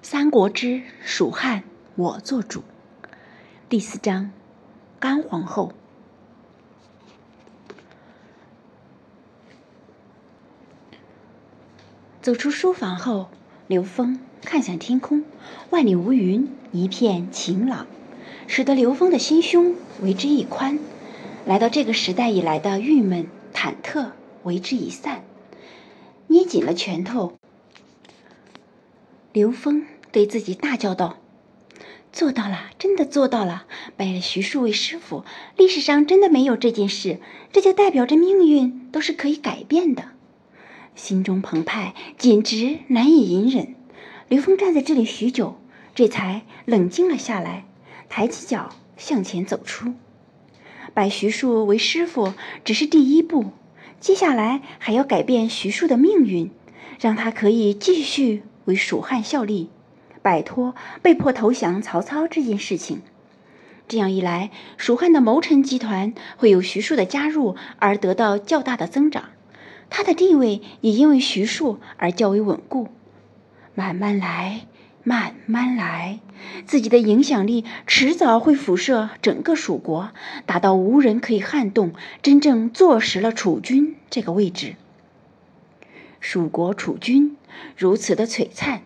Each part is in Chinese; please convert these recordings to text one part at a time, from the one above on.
三国之蜀汉我做主，第四章，甘皇后。走出书房后，刘峰看向天空，万里无云，一片晴朗，使得刘峰的心胸为之一宽。来到这个时代以来的郁闷、忐忑为之一散，捏紧了拳头。刘峰对自己大叫道：“做到了，真的做到了！拜了徐庶为师傅，历史上真的没有这件事，这就代表着命运都是可以改变的。”心中澎湃，简直难以隐忍。刘峰站在这里许久，这才冷静了下来，抬起脚向前走出。拜徐庶为师傅只是第一步，接下来还要改变徐庶的命运，让他可以继续。为蜀汉效力，摆脱被迫投降曹操这件事情。这样一来，蜀汉的谋臣集团会有徐庶的加入而得到较大的增长，他的地位也因为徐庶而较为稳固。慢慢来，慢慢来，自己的影响力迟早会辐射整个蜀国，达到无人可以撼动，真正坐实了储君这个位置。蜀国储君。如此的璀璨，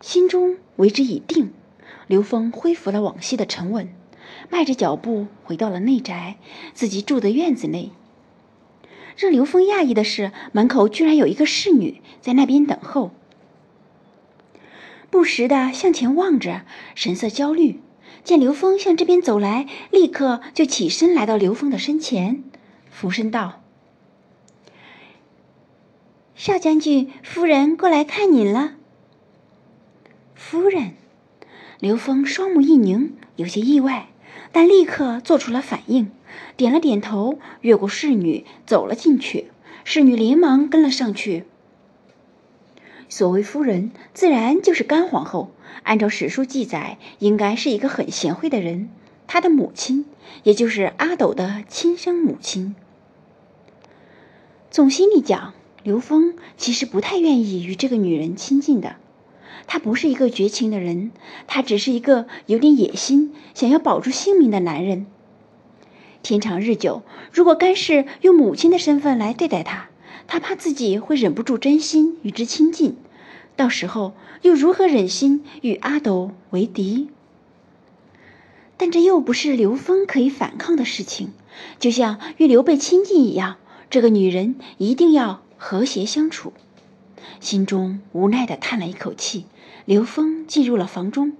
心中为之已定。刘峰恢复了往昔的沉稳，迈着脚步回到了内宅，自己住的院子内。让刘峰讶异的是，门口居然有一个侍女在那边等候，不时的向前望着，神色焦虑。见刘峰向这边走来，立刻就起身来到刘峰的身前，俯身道。少将军，夫人过来看您了。夫人，刘峰双目一凝，有些意外，但立刻做出了反应，点了点头，越过侍女走了进去。侍女连忙跟了上去。所谓夫人，自然就是甘皇后。按照史书记载，应该是一个很贤惠的人。她的母亲，也就是阿斗的亲生母亲。从心里讲。刘峰其实不太愿意与这个女人亲近的，他不是一个绝情的人，他只是一个有点野心、想要保住性命的男人。天长日久，如果甘氏用母亲的身份来对待他，他怕自己会忍不住真心与之亲近，到时候又如何忍心与阿斗为敌？但这又不是刘峰可以反抗的事情，就像与刘备亲近一样，这个女人一定要。和谐相处，心中无奈地叹了一口气。刘峰进入了房中，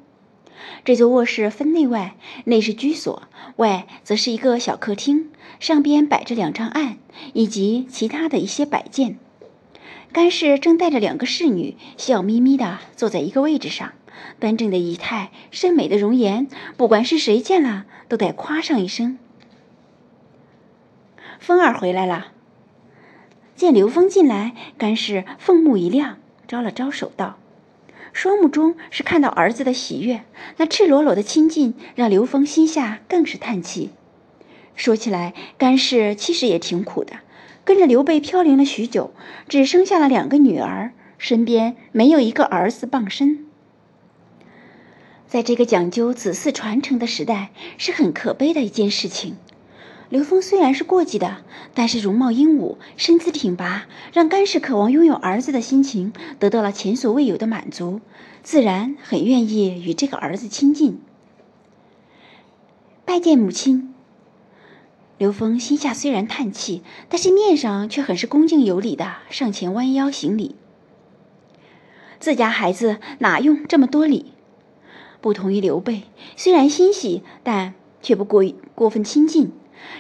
这座卧室分内外，内是居所，外则是一个小客厅，上边摆着两张案以及其他的一些摆件。甘氏正带着两个侍女，笑眯眯地坐在一个位置上，端正的仪态，甚美的容颜，不管是谁见了，都得夸上一声：“风儿回来了。”见刘峰进来，甘氏凤目一亮，招了招手道：“双目中是看到儿子的喜悦，那赤裸裸的亲近，让刘峰心下更是叹气。说起来，甘氏其实也挺苦的，跟着刘备飘零了许久，只生下了两个女儿，身边没有一个儿子傍身。在这个讲究子嗣传承的时代，是很可悲的一件事情。”刘峰虽然是过继的，但是容貌英武，身姿挺拔，让甘氏渴望拥有儿子的心情得到了前所未有的满足，自然很愿意与这个儿子亲近。拜见母亲。刘峰心下虽然叹气，但是面上却很是恭敬有礼的上前弯腰行礼。自家孩子哪用这么多礼？不同于刘备，虽然欣喜，但却不过于过分亲近。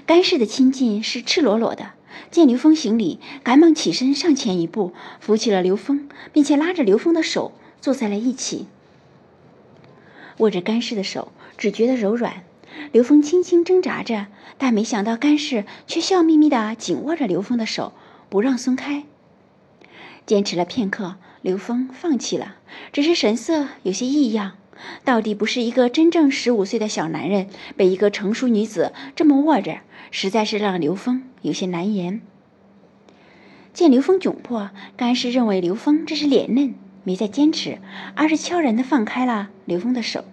甘氏的亲近是赤裸裸的，见刘峰行礼，赶忙起身上前一步，扶起了刘峰，并且拉着刘峰的手坐在了一起。握着甘氏的手，只觉得柔软。刘峰轻轻挣扎着，但没想到甘氏却笑眯眯地紧握着刘峰的手，不让松开。坚持了片刻，刘峰放弃了，只是神色有些异样。到底不是一个真正十五岁的小男人，被一个成熟女子这么握着，实在是让刘峰有些难言。见刘峰窘迫，甘氏认为刘峰这是脸嫩，没再坚持，而是悄然地放开了刘峰的手。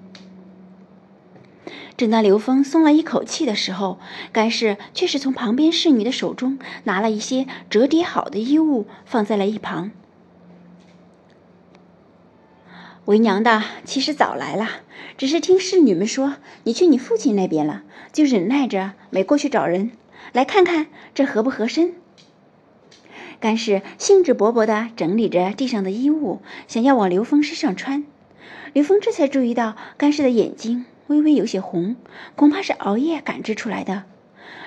正当刘峰松了一口气的时候，干氏却是从旁边侍女的手中拿了一些折叠好的衣物，放在了一旁。为娘的其实早来了，只是听侍女们说你去你父亲那边了，就忍耐着没过去找人，来看看这合不合身。干氏兴致勃勃地整理着地上的衣物，想要往刘峰身上穿。刘峰这才注意到干氏的眼睛。微微有些红，恐怕是熬夜赶制出来的。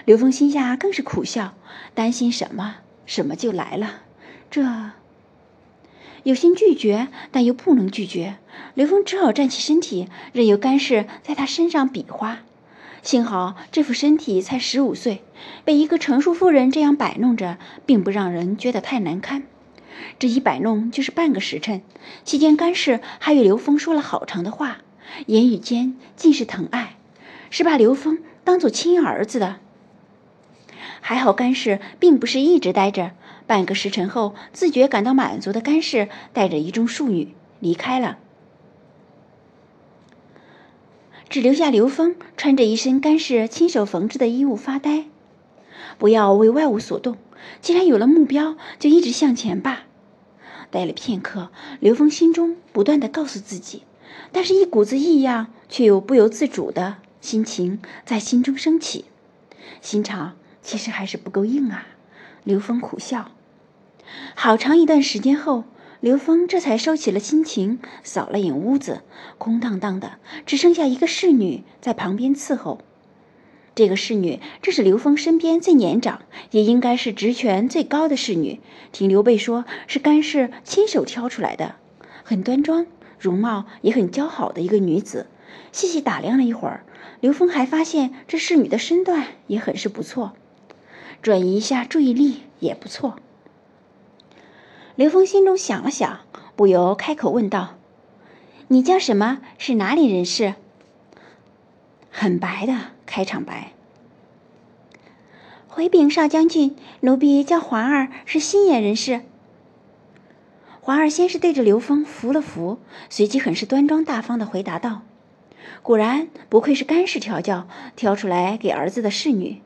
刘峰心下更是苦笑，担心什么，什么就来了。这有心拒绝，但又不能拒绝。刘峰只好站起身体，任由干氏在他身上比划。幸好这副身体才十五岁，被一个成熟妇人这样摆弄着，并不让人觉得太难堪。这一摆弄就是半个时辰，期间干氏还与刘峰说了好长的话。言语间尽是疼爱，是把刘峰当做亲儿子的。还好干氏并不是一直待着，半个时辰后，自觉感到满足的干氏带着一众庶女离开了，只留下刘峰穿着一身干氏亲手缝制的衣物发呆。不要为外物所动，既然有了目标，就一直向前吧。待了片刻，刘峰心中不断的告诉自己。但是，一股子异样却又不由自主的心情在心中升起，心肠其实还是不够硬啊。刘峰苦笑。好长一段时间后，刘峰这才收起了心情，扫了眼屋子，空荡荡的，只剩下一个侍女在旁边伺候。这个侍女正是刘峰身边最年长，也应该是职权最高的侍女。听刘备说，是干氏亲手挑出来的，很端庄。容貌也很姣好的一个女子，细细打量了一会儿，刘峰还发现这侍女的身段也很是不错，转移一下注意力也不错。刘峰心中想了想，不由开口问道：“你叫什么？是哪里人士？”很白的开场白。回禀少将军，奴婢叫环儿，是新野人士。环儿先是对着刘峰扶了扶，随即很是端庄大方的回答道：“果然不愧是干氏调教挑出来给儿子的侍女。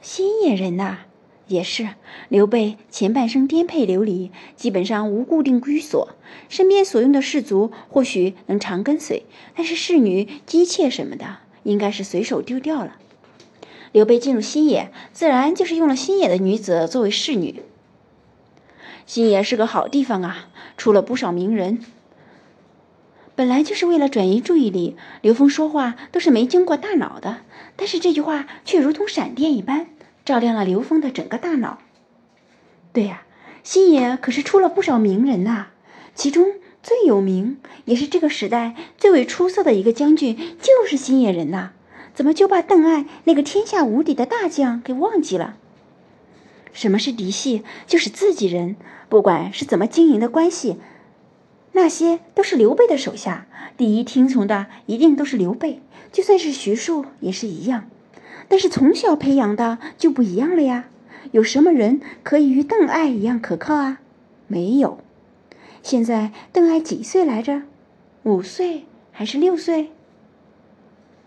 新野人呐，也是刘备前半生颠沛流离，基本上无固定居所，身边所用的士卒或许能常跟随，但是侍女、姬妾什么的，应该是随手丢掉了。刘备进入新野，自然就是用了新野的女子作为侍女。”新野是个好地方啊，出了不少名人。本来就是为了转移注意力，刘峰说话都是没经过大脑的，但是这句话却如同闪电一般，照亮了刘峰的整个大脑。对呀，新野可是出了不少名人呐，其中最有名，也是这个时代最为出色的一个将军，就是新野人呐。怎么就把邓艾那个天下无敌的大将给忘记了？什么是嫡系？就是自己人，不管是怎么经营的关系，那些都是刘备的手下，第一听从的一定都是刘备。就算是徐庶也是一样，但是从小培养的就不一样了呀。有什么人可以与邓艾一样可靠啊？没有。现在邓艾几岁来着？五岁还是六岁？